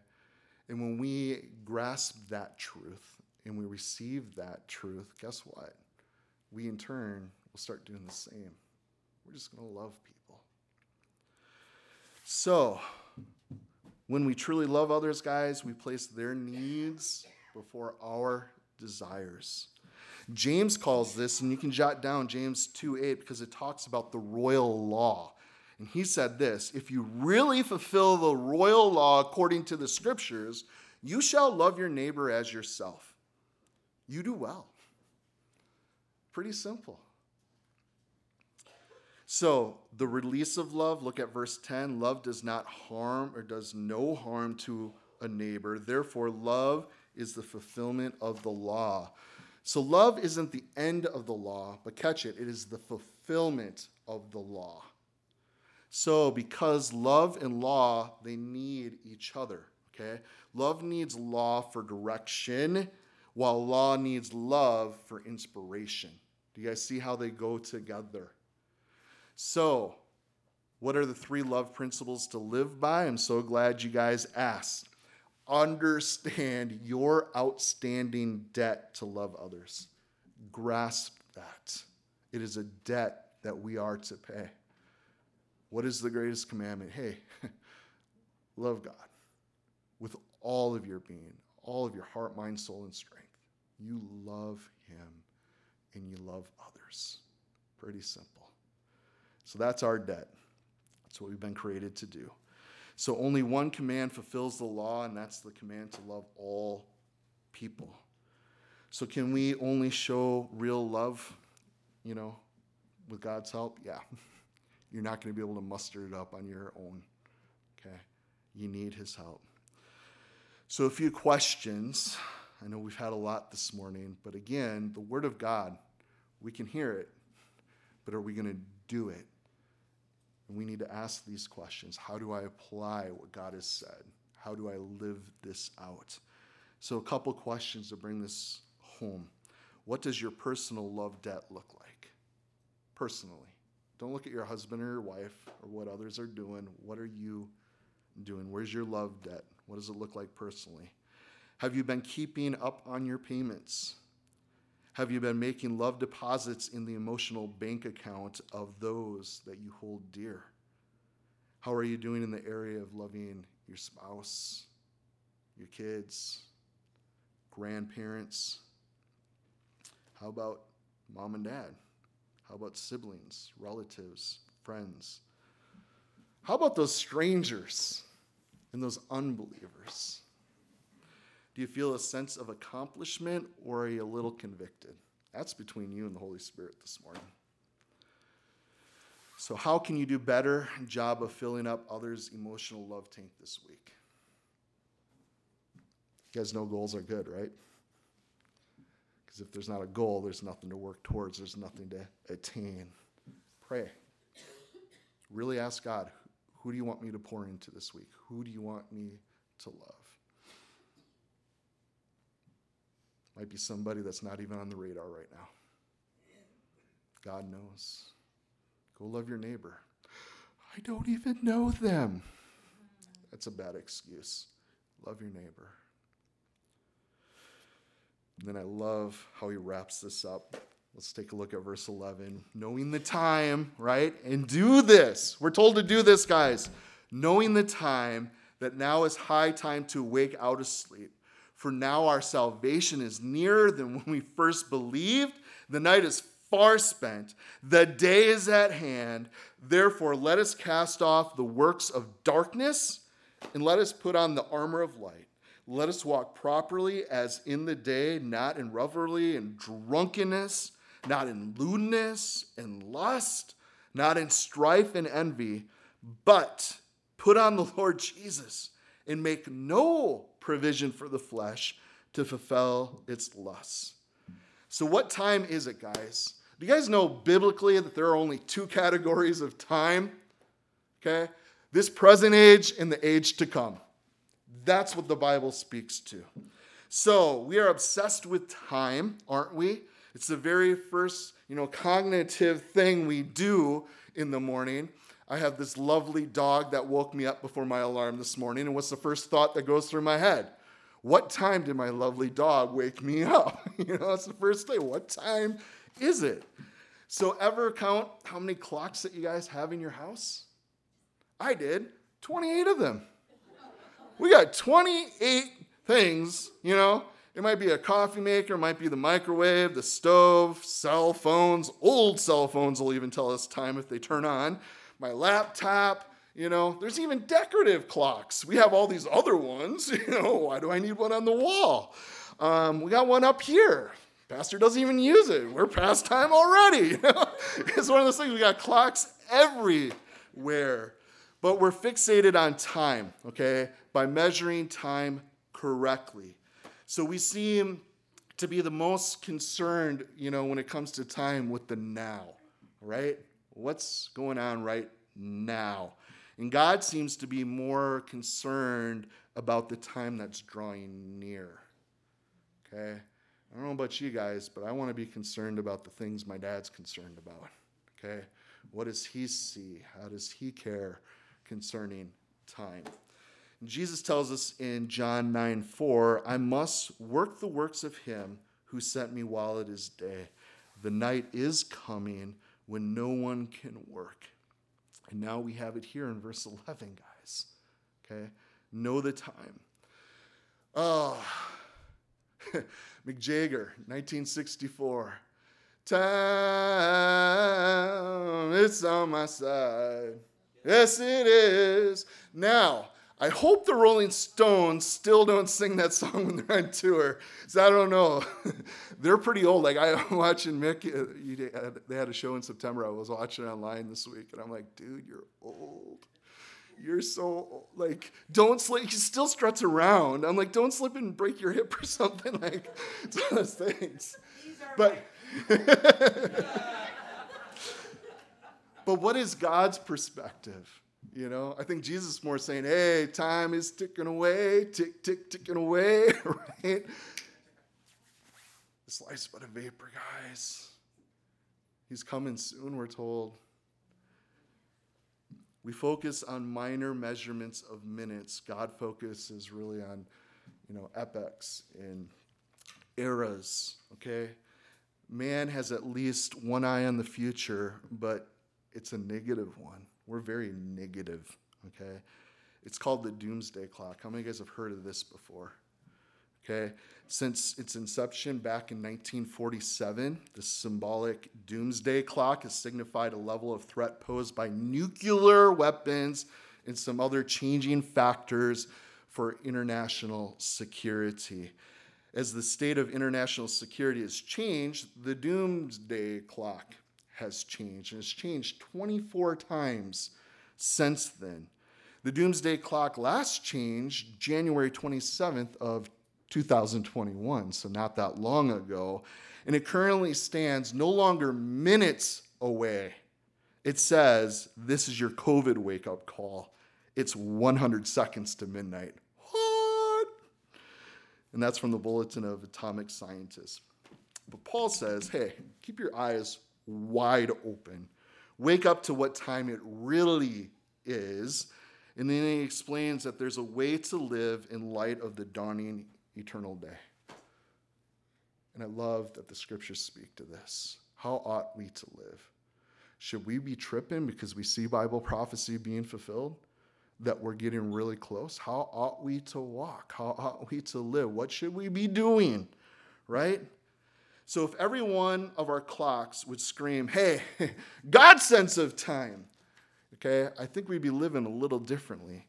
And when we grasp that truth and we receive that truth, guess what? We in turn will start doing the same. We're just going to love people. So, when we truly love others, guys, we place their needs before our desires. James calls this, and you can jot down James 2 8 because it talks about the royal law. And he said this if you really fulfill the royal law according to the scriptures, you shall love your neighbor as yourself. You do well. Pretty simple. So, the release of love, look at verse 10. Love does not harm or does no harm to a neighbor. Therefore, love is the fulfillment of the law. So, love isn't the end of the law, but catch it, it is the fulfillment of the law. So, because love and law, they need each other, okay? Love needs law for direction, while law needs love for inspiration. Do you guys see how they go together? So, what are the three love principles to live by? I'm so glad you guys asked. Understand your outstanding debt to love others. Grasp that. It is a debt that we are to pay. What is the greatest commandment? Hey, <laughs> love God with all of your being, all of your heart, mind, soul, and strength. You love Him and you love others. Pretty simple. So that's our debt. That's what we've been created to do. So only one command fulfills the law, and that's the command to love all people. So can we only show real love, you know, with God's help? Yeah. <laughs> You're not going to be able to muster it up on your own. Okay? You need his help. So, a few questions. I know we've had a lot this morning, but again, the Word of God, we can hear it, but are we going to do it? And we need to ask these questions How do I apply what God has said? How do I live this out? So, a couple questions to bring this home. What does your personal love debt look like? Personally. Don't look at your husband or your wife or what others are doing. What are you doing? Where's your love debt? What does it look like personally? Have you been keeping up on your payments? Have you been making love deposits in the emotional bank account of those that you hold dear? How are you doing in the area of loving your spouse, your kids, grandparents? How about mom and dad? How about siblings, relatives, friends? How about those strangers and those unbelievers? Do you feel a sense of accomplishment or are you a little convicted? That's between you and the Holy Spirit this morning. So, how can you do better job of filling up others' emotional love tank this week? You guys know goals are good, right? Because if there's not a goal, there's nothing to work towards, there's nothing to attain. Pray. Really ask God, who do you want me to pour into this week? Who do you want me to love? Might be somebody that's not even on the radar right now. God knows. Go love your neighbor. I don't even know them. That's a bad excuse. Love your neighbor. And then I love how he wraps this up. Let's take a look at verse 11. Knowing the time, right? And do this. We're told to do this, guys. Knowing the time that now is high time to wake out of sleep. For now our salvation is nearer than when we first believed. The night is far spent, the day is at hand. Therefore, let us cast off the works of darkness and let us put on the armor of light. Let us walk properly as in the day, not in revelry and drunkenness, not in lewdness and lust, not in strife and envy, but put on the Lord Jesus and make no provision for the flesh to fulfill its lusts. So, what time is it, guys? Do you guys know biblically that there are only two categories of time? Okay? This present age and the age to come. That's what the Bible speaks to. So, we are obsessed with time, aren't we? It's the very first, you know, cognitive thing we do in the morning. I have this lovely dog that woke me up before my alarm this morning, and what's the first thought that goes through my head? What time did my lovely dog wake me up? <laughs> you know, that's the first thing. What time is it? So, ever count how many clocks that you guys have in your house? I did 28 of them. We got 28 things, you know. It might be a coffee maker, might be the microwave, the stove, cell phones. Old cell phones will even tell us time if they turn on. My laptop, you know. There's even decorative clocks. We have all these other ones, <laughs> you know. Why do I need one on the wall? Um, we got one up here. Pastor doesn't even use it. We're past time already. <laughs> It's one of those things. We got clocks everywhere. But we're fixated on time, okay, by measuring time correctly. So we seem to be the most concerned, you know, when it comes to time with the now, right? What's going on right now? And God seems to be more concerned about the time that's drawing near. Okay? I don't know about you guys, but I want to be concerned about the things my dad's concerned about. Okay? What does he see? How does he care? concerning time. Jesus tells us in John 9 4, I must work the works of him who sent me while it is day. The night is coming when no one can work. And now we have it here in verse 11, guys. Okay? Know the time. Ah. <laughs> Oh, Mick Jagger, 1964. Time, it's on my side. Yes, it is. Now, I hope the Rolling Stones still don't sing that song when they're on tour. So I don't know. <laughs> they're pretty old. Like I <laughs> am watching Mick. Uh, they had a show in September. I was watching it online this week, and I'm like, dude, you're old. You're so old. like don't slip. He still struts around. I'm like, don't slip and break your hip <laughs> or something. Like it's one of those things. But. But what is God's perspective? You know, I think Jesus is more saying, hey, time is ticking away, tick, tick, ticking away, <laughs> right? This life's but a vapor, guys. He's coming soon, we're told. We focus on minor measurements of minutes. God focuses really on, you know, epochs and eras, okay? Man has at least one eye on the future, but it's a negative one. We're very negative, okay? It's called the doomsday clock. How many of you guys have heard of this before? Okay, since its inception back in 1947, the symbolic doomsday clock has signified a level of threat posed by nuclear weapons and some other changing factors for international security. As the state of international security has changed, the doomsday clock has changed, and it's changed 24 times since then. The doomsday clock last changed January 27th of 2021, so not that long ago, and it currently stands no longer minutes away. It says, This is your COVID wake up call. It's 100 seconds to midnight. What? And that's from the Bulletin of Atomic Scientists. But Paul says, Hey, keep your eyes wide open. Wake up to what time it really is. And then he explains that there's a way to live in light of the dawning eternal day. And I love that the scriptures speak to this. How ought we to live? Should we be tripping because we see Bible prophecy being fulfilled? That we're getting really close? How ought we to walk? How ought we to live? What should we be doing? Right? So if every one of our clocks would scream, hey, <laughs> God's sense of time, okay, I think we'd be living a little differently.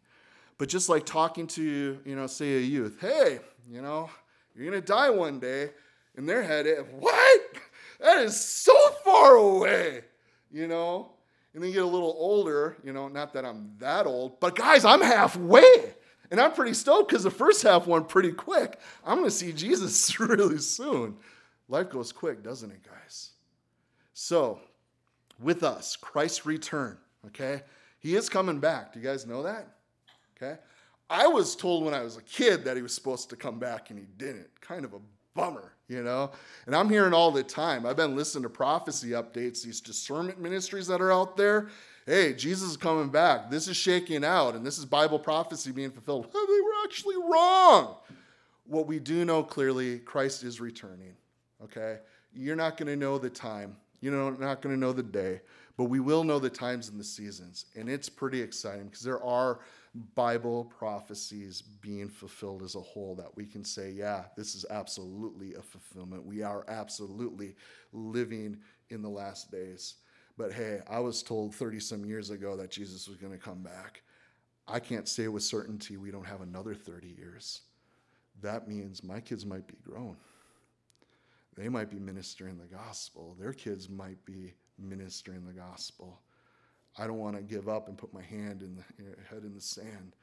But just like talking to, you know, say a youth, hey, you know, you're going to die one day, in their head, what? That is so far away, you know? and then you get a little older, you know, not that I'm that old, but guys, I'm halfway. And I'm pretty stoked because the first half went pretty quick. I'm going to see Jesus <laughs> really soon. Life goes quick, doesn't it, guys? So, with us, Christ's return, okay? He is coming back. Do you guys know that? Okay? I was told when I was a kid that he was supposed to come back and he didn't. Kind of a bummer, you know? And I'm hearing all the time. I've been listening to prophecy updates, these discernment ministries that are out there. Hey, Jesus is coming back. This is shaking out, and this is Bible prophecy being fulfilled. <laughs> They were actually wrong. What we do know clearly, Christ is returning, okay? You're not going to know the time. You're not going to know the day, but we will know the times and the seasons. And it's pretty exciting because there are Bible prophecies being fulfilled as a whole that we can say, yeah, this is absolutely a fulfillment. We are absolutely living in the last days. But hey, I was told 30 some years ago that Jesus was going to come back. I can't say with certainty we don't have another 30 years. That means my kids might be grown. They might be ministering the gospel. Their kids might be ministering the gospel. I don't want to give up and put my hand in the eh, head in the sand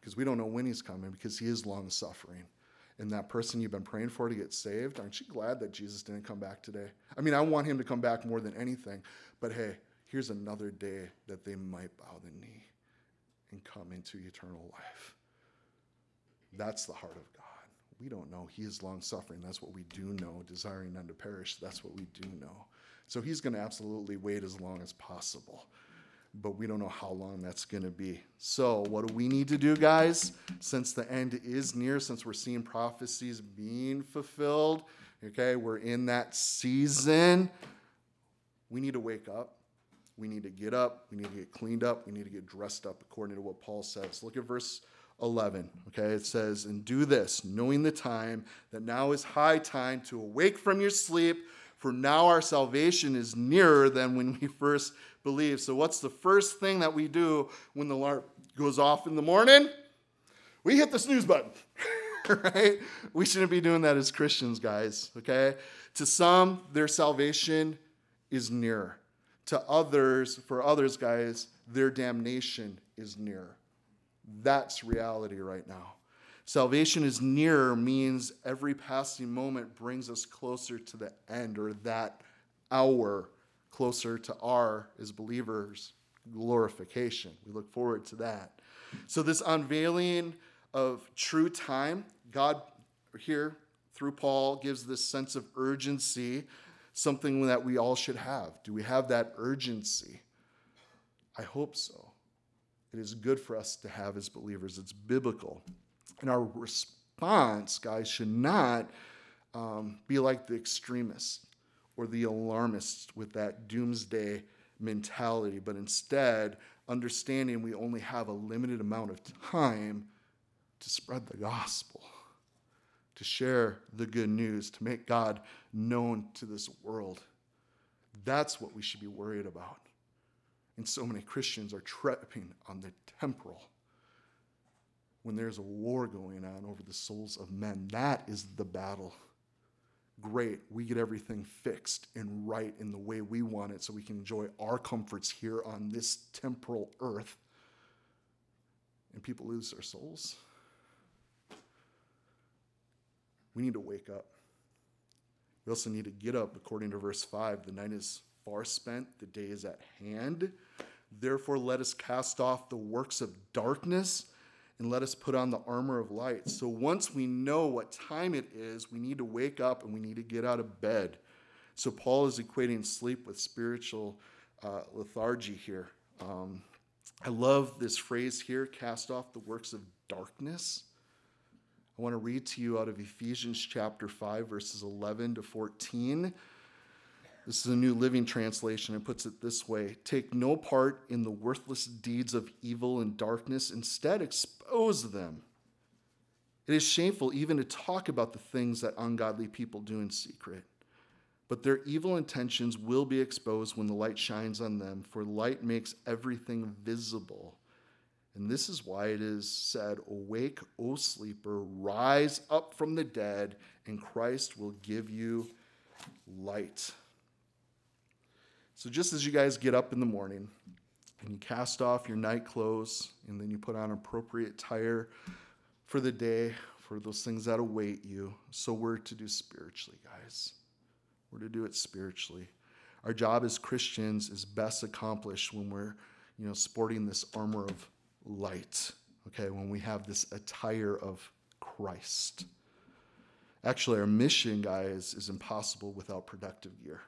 because we don't know when he's coming because he is long suffering. And that person you've been praying for to get saved, aren't you glad that Jesus didn't come back today? I mean, I want him to come back more than anything. But hey, here's another day that they might bow the knee and come into eternal life. That's the heart of God. We don't know. He is long suffering. That's what we do know. Desiring none to perish. That's what we do know. So he's going to absolutely wait as long as possible but we don't know how long that's going to be. So, what do we need to do, guys? Since the end is near, since we're seeing prophecies being fulfilled, okay, we're in that season, we need to wake up. We need to get up. We need to get cleaned up. We need to get dressed up according to what Paul says. Look at verse 11. Okay, it says, And do this, knowing the time, that now is high time to awake from your sleep, for now our salvation is nearer than when we <laughs> first believe. So, what's the first thing that we do when the alarm goes off in the morning? We hit the snooze button, <laughs> right? We shouldn't be doing that as Christians, guys, okay? To some, their salvation is near. To others, for others, guys, their damnation is near. That's reality right now. Salvation is nearer means every passing moment brings us closer to the end or that hour closer to our, as believers, glorification. We look forward to that. So, this unveiling of true time, God here through Paul gives this sense of urgency, something that we all should have. Do we have that urgency? I hope so. It is good for us to have as believers, it's biblical. And our response, guys, should not um, be like the extremists or the alarmists with that doomsday mentality, but instead understanding we only have a limited amount of time to spread the gospel, to share the good news, to make God known to this world. That's what we should be worried about. And so many Christians are tripping on the temporal when there's a war going on over the souls of men. That is the battle great, we get everything fixed and right in the way we want it so we can enjoy our comforts here on this temporal earth. And people lose their souls. We need to wake up. We also need to get up, according to verse 5. The night is far spent, the day is at hand. Therefore, let us cast off the works of darkness and let us put on the armor of light. So once we know what time it is, we need to wake up and we need to get out of bed. So Paul is equating sleep with spiritual uh, lethargy here. Um, I love this phrase here cast off the works of darkness. I want to read to you out of Ephesians chapter 5, verses 11 to 14. This is a New Living Translation and puts it this way Take no part in the worthless deeds of evil and darkness, instead, expose them. It is shameful even to talk about the things that ungodly people do in secret. But their evil intentions will be exposed when the light shines on them, for light makes everything visible. And this is why it is said, Awake, O sleeper, rise up from the dead, and Christ will give you light. So, just as you guys get up in the morning, and you cast off your night clothes, and then you put on appropriate attire for the day, for those things that await you. So we're to do spiritually, guys. We're to do it spiritually. Our job as Christians is best accomplished when we're, you know, sporting this armor of light. Okay, when we have this attire of Christ. Actually, our mission, guys, is impossible without productive gear.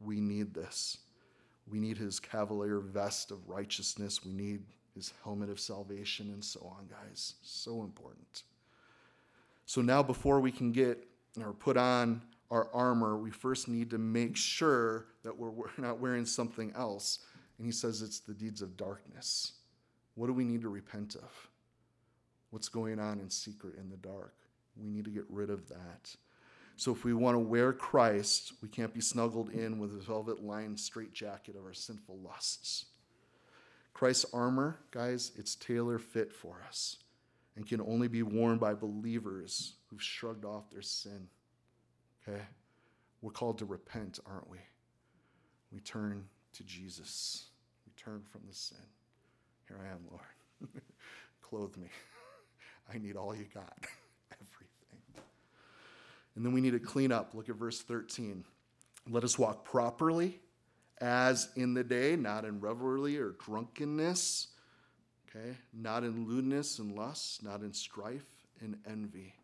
We need this. We need his cavalier vest of righteousness. We need his helmet of salvation and so on, guys. So important. So now, before we can get or put on our armor, we first need to make sure that we're not wearing something else. And he says it's the deeds of darkness. What do we need to repent of? What's going on in secret in the dark? We need to get rid of that. So if we want to wear Christ, we can't be snuggled in with a velvet lined straitjacket of our sinful lusts. Christ's armor, guys, it's tailor fit for us and can only be worn by believers who've shrugged off their sin. Okay? We're called to repent, aren't we? We turn to Jesus. We turn from the sin. Here I am, Lord. <laughs> Clothe me. <laughs> I need all you got. <laughs> And then we need to clean up. Look at verse 13. Let us walk properly as in the day, not in revelry or drunkenness, okay? Not in lewdness and lust, not in strife and envy.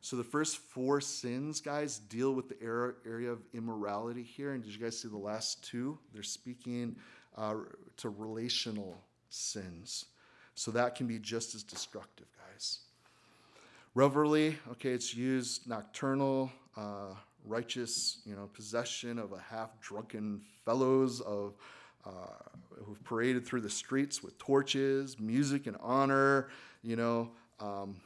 So the first four sins, guys, deal with the area of immorality here. And did you guys see the last two? They're speaking uh, to relational sins. So that can be just as destructive, guys. Revelry, okay, it's used nocturnal, uh, righteous, you know, possession of a half-drunken fellows of uh, who've paraded through the streets with torches, music and honor. You know, um,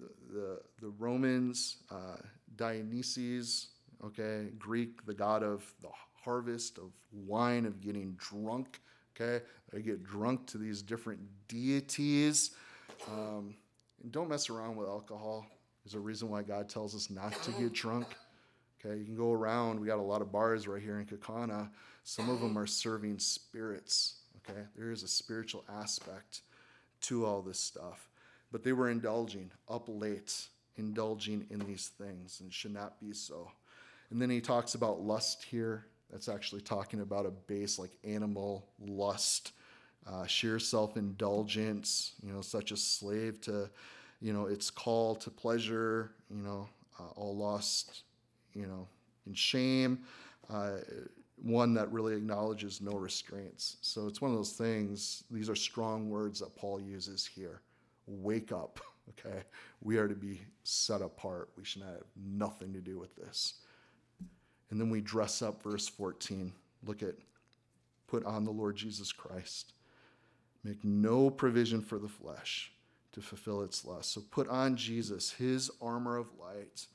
the, the, the Romans, uh, Dionysus, okay, Greek, the god of the harvest of wine, of getting drunk. Okay, they get drunk to these different deities. Um, and don't mess around with alcohol. There's a reason why God tells us not to get <laughs> drunk. Okay, you can go around. We got a lot of bars right here in Kaukauna. Some of them are serving spirits. Okay, there is a spiritual aspect to all this stuff. But they were indulging up late, indulging in these things, and should not be so. And then he talks about lust here. That's actually talking about a base like animal lust uh, sheer self indulgence, you know, such a slave to, you know, its call to pleasure, you know, uh, all lost, you know, in shame. Uh, one that really acknowledges no restraints. So it's one of those things, these are strong words that Paul uses here. Wake up, <laughs> okay? We are to be set apart. We should have nothing to do with this. And then we dress up, verse 14. Look at, put on the Lord Jesus Christ. Make no provision for the flesh to fulfill its lust. So put on Jesus, his armor of light,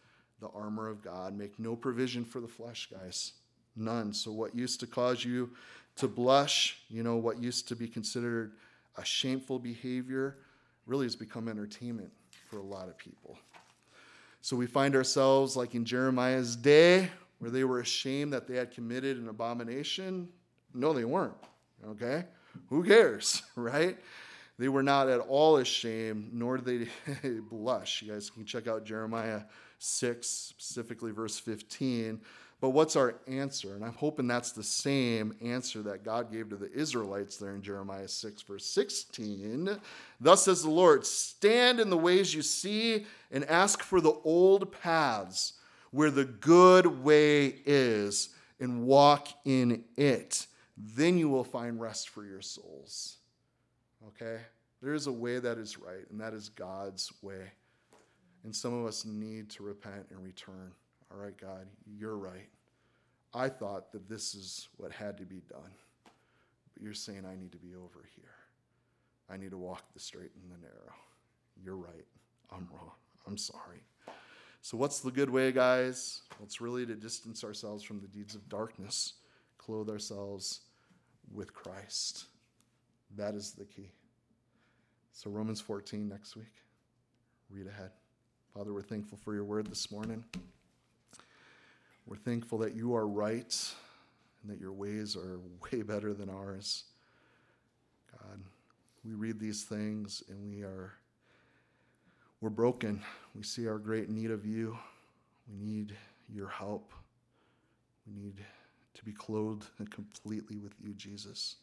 the armor of God. Make no provision for the flesh, guys. None. So what used to cause you to blush, you know, what used to be considered a shameful behavior, really has become entertainment for a lot of people. So we find ourselves like in Jeremiah's day, where they were ashamed that they had committed an abomination. No, they weren't. Okay? Who cares, <laughs> right? They were not at all ashamed, nor did they <laughs> blush. You guys can check out Jeremiah 6, specifically verse 15. But what's our answer? And I'm hoping that's the same answer that God gave to the Israelites there in Jeremiah 6, verse 16. Thus says the Lord Stand in the ways you see and ask for the old paths where the good way is and walk in it then you will find rest for your souls. Okay? There is a way that is right, and that is God's way. And some of us need to repent and return. All right, God, you're right. I thought that this is what had to be done. But you're saying I need to be over here. I need to walk the straight and the narrow. You're right. I'm wrong. I'm sorry. So, what's the good way, guys? Well, it's really to distance ourselves from the deeds of darkness, clothe ourselves with Christ. That is the key. So, Romans 14 next week. Read ahead. Father, we're thankful for your word this morning. We're thankful that you are right and that your ways are <laughs> way better than ours. God, we read these things and we are we're broken. We see our great need of you. We need your help. We need to be clothed completely with you, Jesus.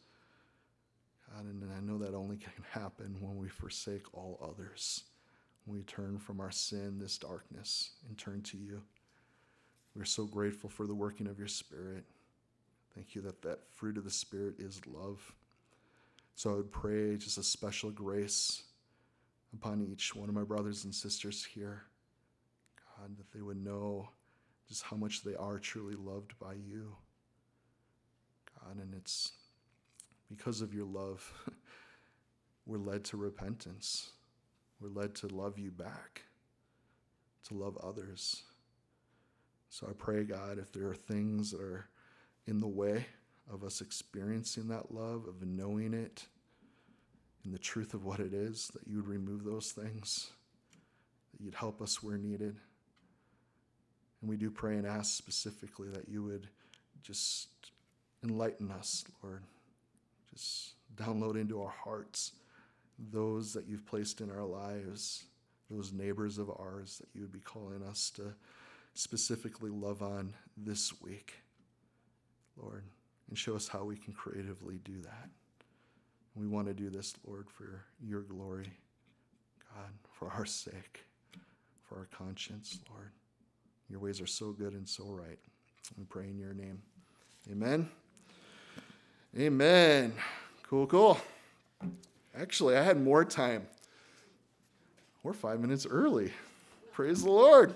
God, and I know that only <laughs> can happen when we forsake all others, when we turn from our sin, this darkness, and turn to you. We're so grateful for the working of your Spirit. Thank you that that fruit of the Spirit is love. So I would pray just a special grace upon each one of my brothers and sisters here. God, that they would know just how much they are truly loved by you. God, and it's because of your love, <laughs> we're led to repentance. We're led to love you back, to love others. So I pray, God, if there are things that are in the way of us experiencing that love, of knowing it, and the truth of what it is, that you would remove those things, that you'd help us where needed. And we do pray and ask specifically that you would just enlighten us, Lord. Just download into our hearts those that you've placed in our lives, those neighbors of ours that you would be calling us to specifically love on this week, Lord, and show us how we can creatively do that. We want to do this, Lord, for your glory, God, for our sake, for our conscience, Lord. Your ways are so good and so right. We pray in your name. Amen. Amen. Cool, cool. Actually, I had more time. We're five minutes early. Praise the Lord.